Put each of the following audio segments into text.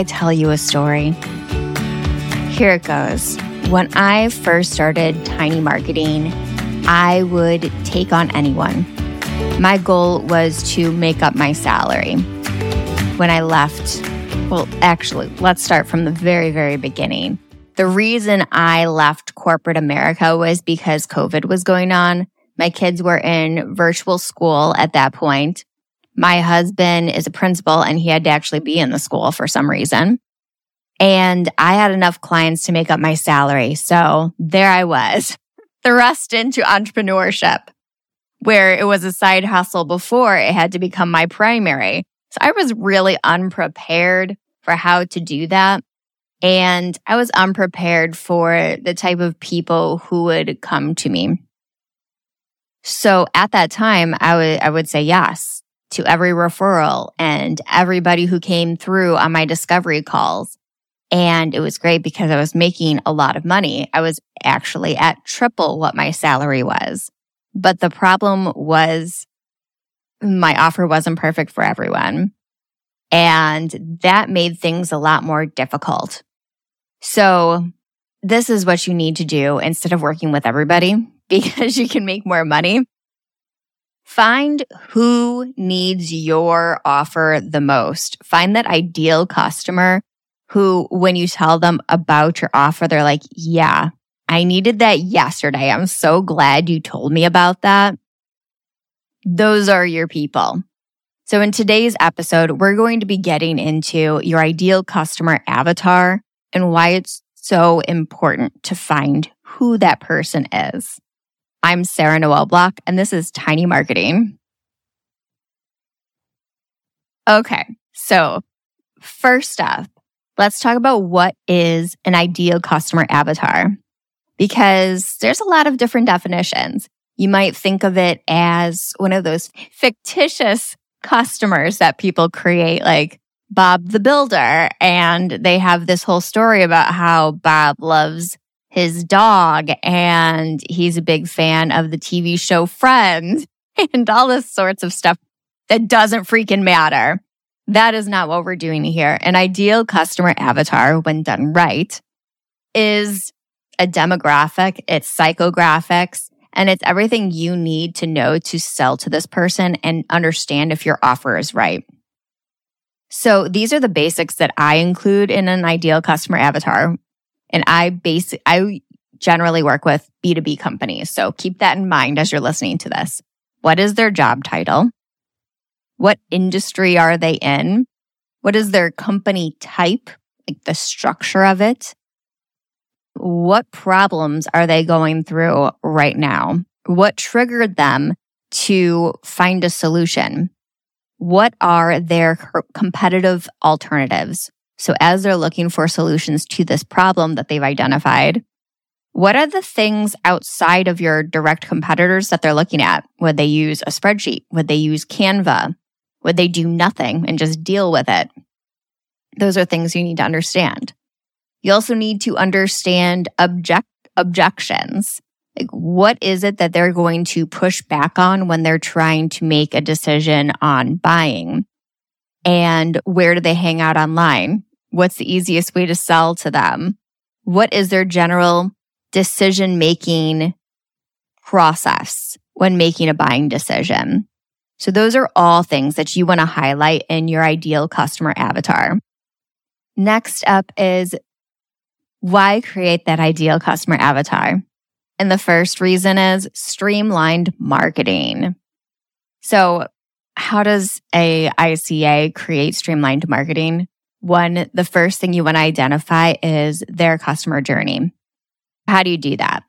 I tell you a story? Here it goes. When I first started Tiny Marketing, I would take on anyone. My goal was to make up my salary. When I left, well, actually, let's start from the very, very beginning. The reason I left corporate America was because COVID was going on. My kids were in virtual school at that point. My husband is a principal and he had to actually be in the school for some reason. And I had enough clients to make up my salary. So there I was, thrust into entrepreneurship where it was a side hustle before it had to become my primary. So I was really unprepared for how to do that. And I was unprepared for the type of people who would come to me. So at that time, I would, I would say yes to every referral and everybody who came through on my discovery calls. And it was great because I was making a lot of money. I was actually at triple what my salary was. But the problem was my offer wasn't perfect for everyone. And that made things a lot more difficult. So this is what you need to do instead of working with everybody because you can make more money. Find who needs your offer the most. Find that ideal customer who, when you tell them about your offer, they're like, yeah, I needed that yesterday. I'm so glad you told me about that. Those are your people. So in today's episode, we're going to be getting into your ideal customer avatar and why it's so important to find who that person is. I'm Sarah Noel Block, and this is Tiny Marketing. Okay, so first up, let's talk about what is an ideal customer avatar because there's a lot of different definitions. You might think of it as one of those fictitious customers that people create, like Bob the Builder. And they have this whole story about how Bob loves his dog and he's a big fan of the TV show Friends and all this sorts of stuff that doesn't freaking matter. That is not what we're doing here. An ideal customer avatar, when done right, is a demographic, it's psychographics, and it's everything you need to know to sell to this person and understand if your offer is right. So these are the basics that I include in an ideal customer avatar and I base, I generally work with B2B companies. So keep that in mind as you're listening to this. What is their job title? What industry are they in? What is their company type? Like the structure of it? What problems are they going through right now? What triggered them to find a solution? What are their competitive alternatives? So as they're looking for solutions to this problem that they've identified, what are the things outside of your direct competitors that they're looking at? Would they use a spreadsheet? Would they use Canva? Would they do nothing and just deal with it? Those are things you need to understand. You also need to understand object objections. Like what is it that they're going to push back on when they're trying to make a decision on buying? And where do they hang out online? What's the easiest way to sell to them? What is their general decision making process when making a buying decision? So those are all things that you want to highlight in your ideal customer avatar. Next up is why create that ideal customer avatar? And the first reason is streamlined marketing. So how does a ICA create streamlined marketing? One, the first thing you want to identify is their customer journey. How do you do that?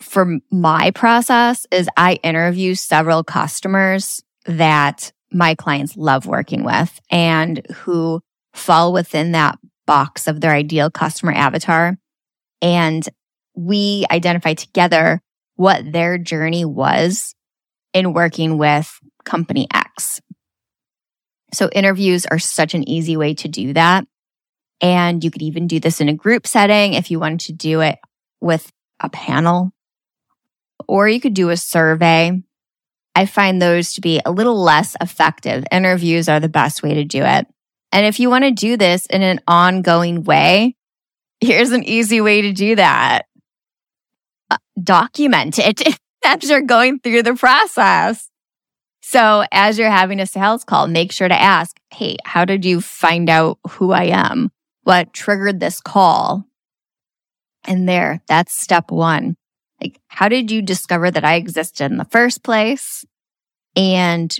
For my process is I interview several customers that my clients love working with and who fall within that box of their ideal customer avatar. And we identify together what their journey was in working with company X. So interviews are such an easy way to do that. And you could even do this in a group setting if you wanted to do it with a panel, or you could do a survey. I find those to be a little less effective. Interviews are the best way to do it. And if you want to do this in an ongoing way, here's an easy way to do that. Uh, document it as you're going through the process. So as you're having a sales call, make sure to ask, Hey, how did you find out who I am? What triggered this call? And there, that's step one. Like, how did you discover that I existed in the first place? And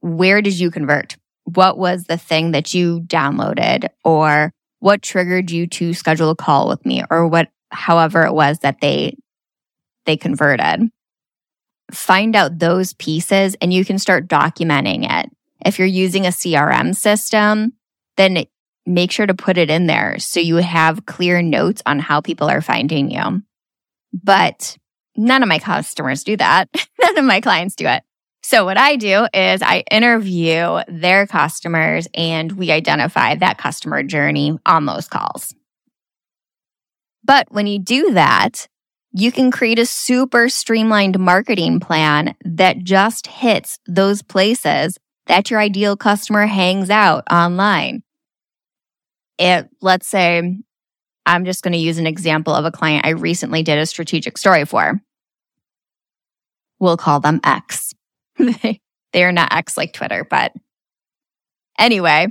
where did you convert? What was the thing that you downloaded or what triggered you to schedule a call with me or what, however it was that they, they converted? Find out those pieces and you can start documenting it. If you're using a CRM system, then make sure to put it in there so you have clear notes on how people are finding you. But none of my customers do that. none of my clients do it. So what I do is I interview their customers and we identify that customer journey on those calls. But when you do that, you can create a super streamlined marketing plan that just hits those places that your ideal customer hangs out online. It, let's say I'm just going to use an example of a client I recently did a strategic story for. We'll call them X. they are not X like Twitter, but anyway.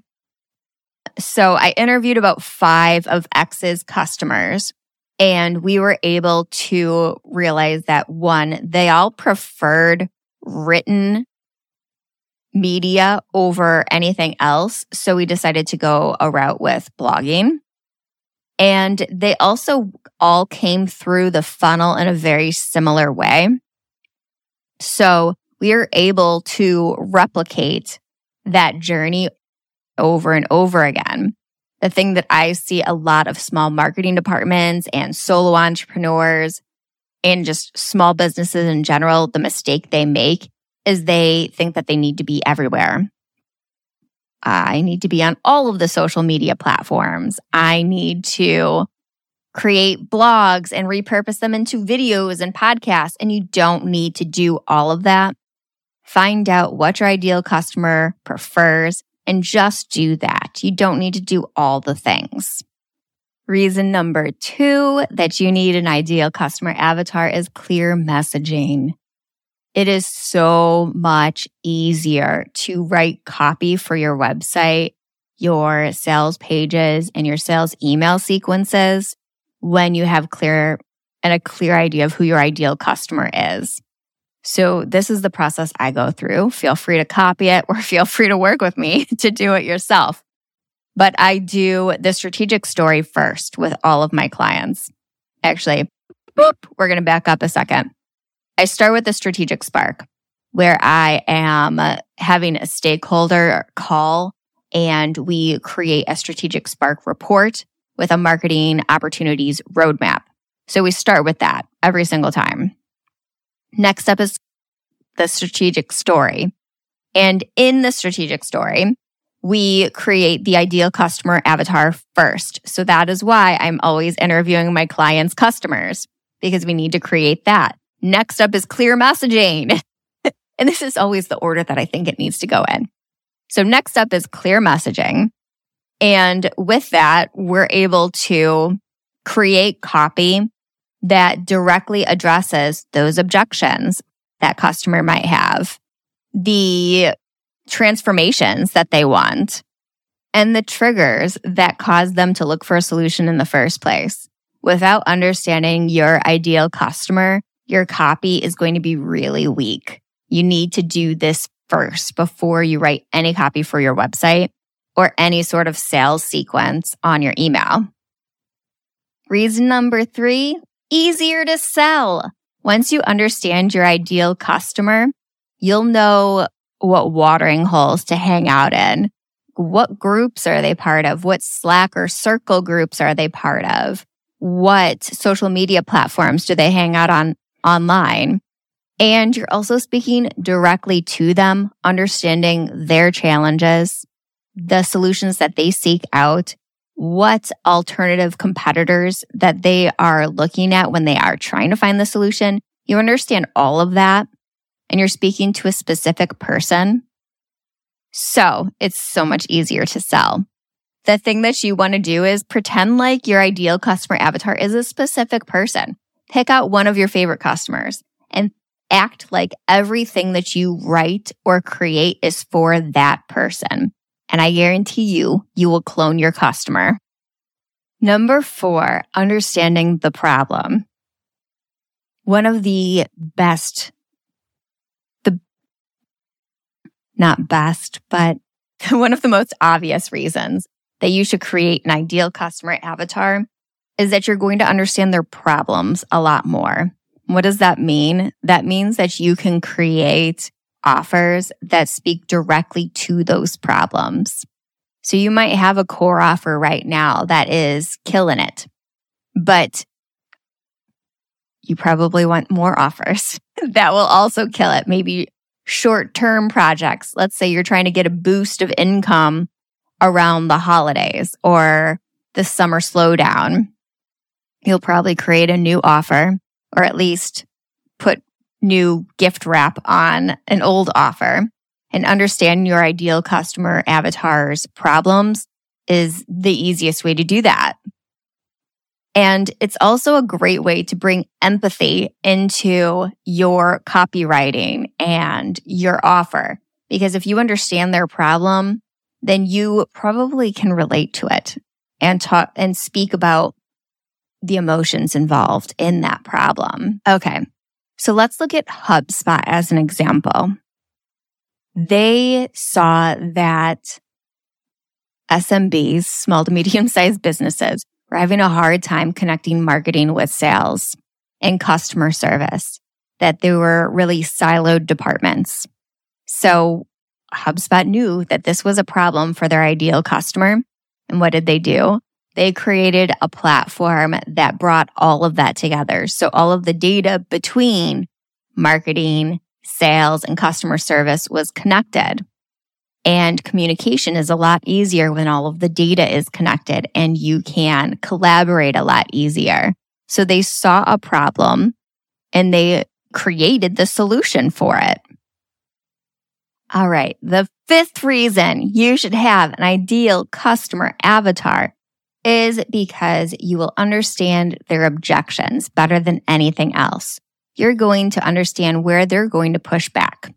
So I interviewed about five of X's customers and we were able to realize that one, they all preferred written media over anything else. So we decided to go a route with blogging. And they also all came through the funnel in a very similar way. So we are able to replicate that journey over and over again. The thing that I see a lot of small marketing departments and solo entrepreneurs and just small businesses in general, the mistake they make is they think that they need to be everywhere. I need to be on all of the social media platforms. I need to create blogs and repurpose them into videos and podcasts. And you don't need to do all of that. Find out what your ideal customer prefers and just do that. You don't need to do all the things. Reason number two that you need an ideal customer avatar is clear messaging. It is so much easier to write copy for your website, your sales pages, and your sales email sequences when you have clear and a clear idea of who your ideal customer is. So this is the process I go through. Feel free to copy it or feel free to work with me to do it yourself. But I do the strategic story first with all of my clients. Actually, boop, we're going to back up a second. I start with the strategic spark where I am uh, having a stakeholder call and we create a strategic spark report with a marketing opportunities roadmap. So we start with that every single time. Next up is the strategic story. And in the strategic story, we create the ideal customer avatar first. So that is why I'm always interviewing my clients' customers because we need to create that. Next up is clear messaging. and this is always the order that I think it needs to go in. So next up is clear messaging. And with that, we're able to create copy that directly addresses those objections that customer might have, the transformations that they want, and the triggers that cause them to look for a solution in the first place. Without understanding your ideal customer, your copy is going to be really weak. You need to do this first before you write any copy for your website or any sort of sales sequence on your email. Reason number three easier to sell. Once you understand your ideal customer, you'll know what watering holes to hang out in. What groups are they part of? What Slack or circle groups are they part of? What social media platforms do they hang out on online? And you're also speaking directly to them, understanding their challenges, the solutions that they seek out, what alternative competitors that they are looking at when they are trying to find the solution. You understand all of that and you're speaking to a specific person. So it's so much easier to sell. the thing that you want to do is pretend like your ideal customer avatar is a specific person. Pick out one of your favorite customers and act like everything that you write or create is for that person. And I guarantee you, you will clone your customer. Number four, understanding the problem. One of the best, the not best, but one of the most obvious reasons that you should create an ideal customer avatar is that you're going to understand their problems a lot more. What does that mean? That means that you can create offers that speak directly to those problems. So you might have a core offer right now that is killing it, but you probably want more offers that will also kill it. Maybe short term projects. Let's say you're trying to get a boost of income around the holidays or the summer slowdown. You'll probably create a new offer or at least put new gift wrap on an old offer and understand your ideal customer avatar's problems is the easiest way to do that. And it's also a great way to bring empathy into your copywriting and your offer. Because if you understand their problem, then you probably can relate to it and talk and speak about the emotions involved in that problem. Okay. So let's look at HubSpot as an example. They saw that SMBs, small to medium sized businesses, were having a hard time connecting marketing with sales and customer service, that they were really siloed departments. So HubSpot knew that this was a problem for their ideal customer. And what did they do? They created a platform that brought all of that together. So all of the data between marketing, sales, and customer service was connected. And communication is a lot easier when all of the data is connected and you can collaborate a lot easier. So they saw a problem and they created the solution for it. All right. The fifth reason you should have an ideal customer avatar is because you will understand their objections better than anything else. You're going to understand where they're going to push back.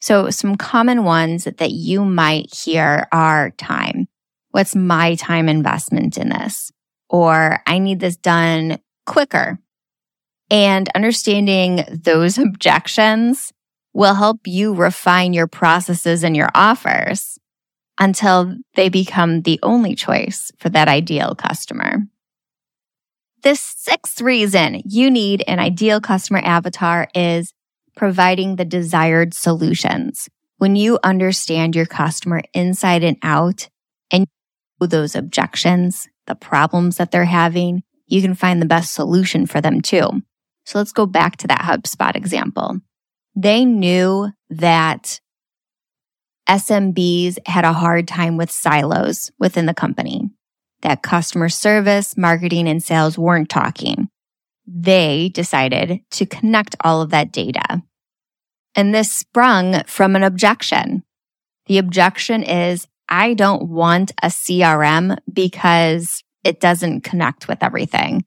So some common ones that you might hear are time. What's my time investment in this? Or I need this done quicker. And understanding those objections will help you refine your processes and your offers until they become the only choice for that ideal customer. The sixth reason you need an ideal customer avatar is providing the desired solutions. When you understand your customer inside and out and those objections, the problems that they're having, you can find the best solution for them too. So let's go back to that HubSpot example. They knew that SMBs had a hard time with silos within the company, that customer service, marketing, and sales weren't talking. They decided to connect all of that data. And this sprung from an objection. The objection is, I don't want a CRM because it doesn't connect with everything.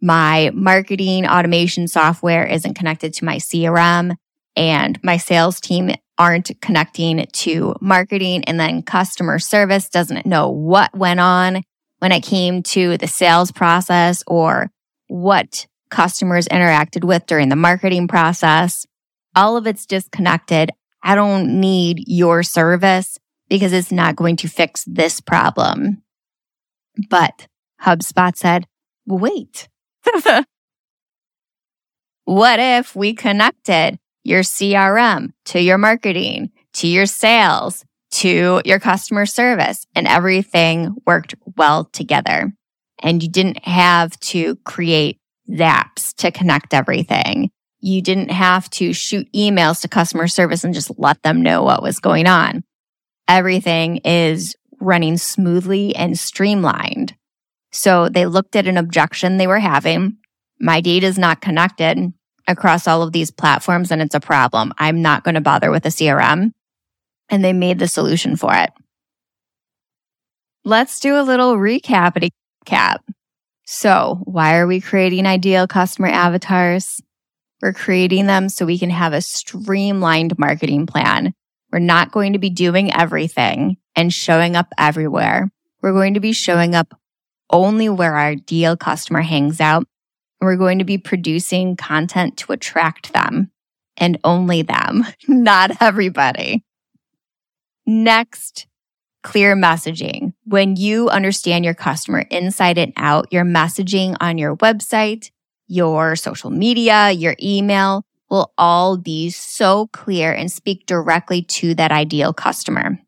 My marketing automation software isn't connected to my CRM and my sales team aren't connecting to marketing and then customer service doesn't know what went on when it came to the sales process or what customers interacted with during the marketing process. All of it's disconnected. I don't need your service because it's not going to fix this problem. But HubSpot said, wait. what if we connected your CRM, to your marketing, to your sales, to your customer service, and everything worked well together. And you didn't have to create zaps to connect everything. You didn't have to shoot emails to customer service and just let them know what was going on. Everything is running smoothly and streamlined. So they looked at an objection they were having. My data is not connected across all of these platforms and it's a problem. I'm not going to bother with a CRM. And they made the solution for it. let's do a little recap cap. So, why are we creating ideal customer avatars? We're creating them so we can have a streamlined marketing plan. We're not going to be doing everything and showing up everywhere. We're going to be showing up only where our ideal customer hangs out. We're going to be producing content to attract them and only them, not everybody. Next, clear messaging. When you understand your customer inside and out, your messaging on your website, your social media, your email will all be so clear and speak directly to that ideal customer.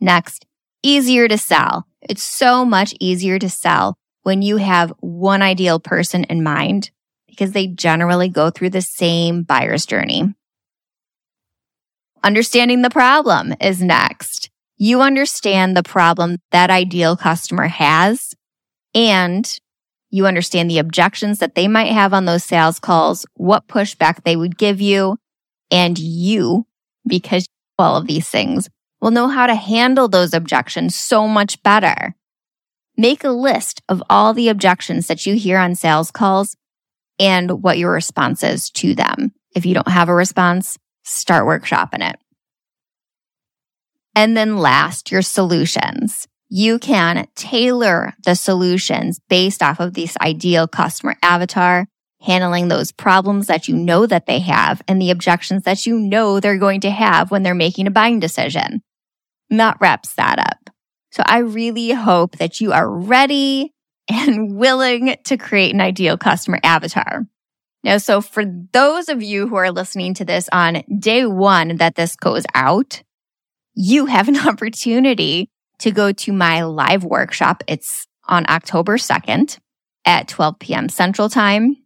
Next, easier to sell. It's so much easier to sell when you have one ideal person in mind because they generally go through the same buyer's journey. Understanding the problem is next. You understand the problem that ideal customer has and you understand the objections that they might have on those sales calls, what pushback they would give you, and you, because all of these things, will know how to handle those objections so much better. Make a list of all the objections that you hear on sales calls and what your response is to them. If you don't have a response, start workshopping it. And then last, your solutions you can tailor the solutions based off of this ideal customer avatar, handling those problems that you know that they have and the objections that you know they're going to have when they're making a buying decision. That wraps that up. So I really hope that you are ready and willing to create an ideal customer avatar. Now, so for those of you who are listening to this on day one that this goes out, you have an opportunity to go to my live workshop. It's on October 2nd at 12 p.m. Central Time.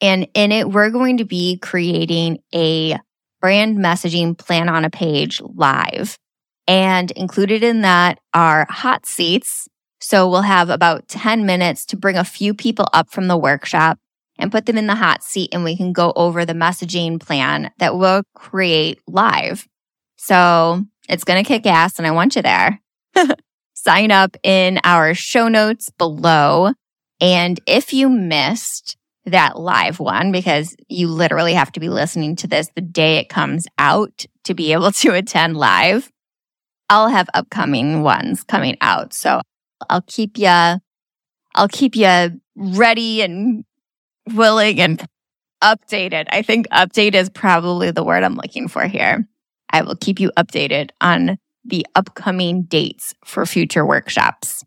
And in it, we're going to be creating a brand messaging plan on a page live. And included in that are hot seats. So we'll have about 10 minutes to bring a few people up from the workshop and put them in the hot seat and we can go over the messaging plan that we'll create live. So it's going to kick ass and I want you there. Sign up in our show notes below. And if you missed that live one, because you literally have to be listening to this the day it comes out to be able to attend live, I'll have upcoming ones coming out. So I'll keep you, I'll keep you ready and willing and updated. I think update is probably the word I'm looking for here. I will keep you updated on the upcoming dates for future workshops.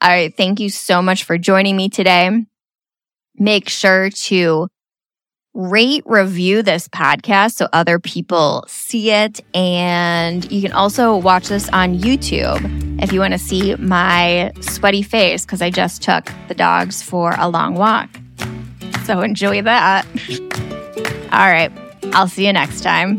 All right. Thank you so much for joining me today. Make sure to rate, review this podcast so other people see it. And you can also watch this on YouTube if you want to see my sweaty face because I just took the dogs for a long walk. So enjoy that. All right. I'll see you next time.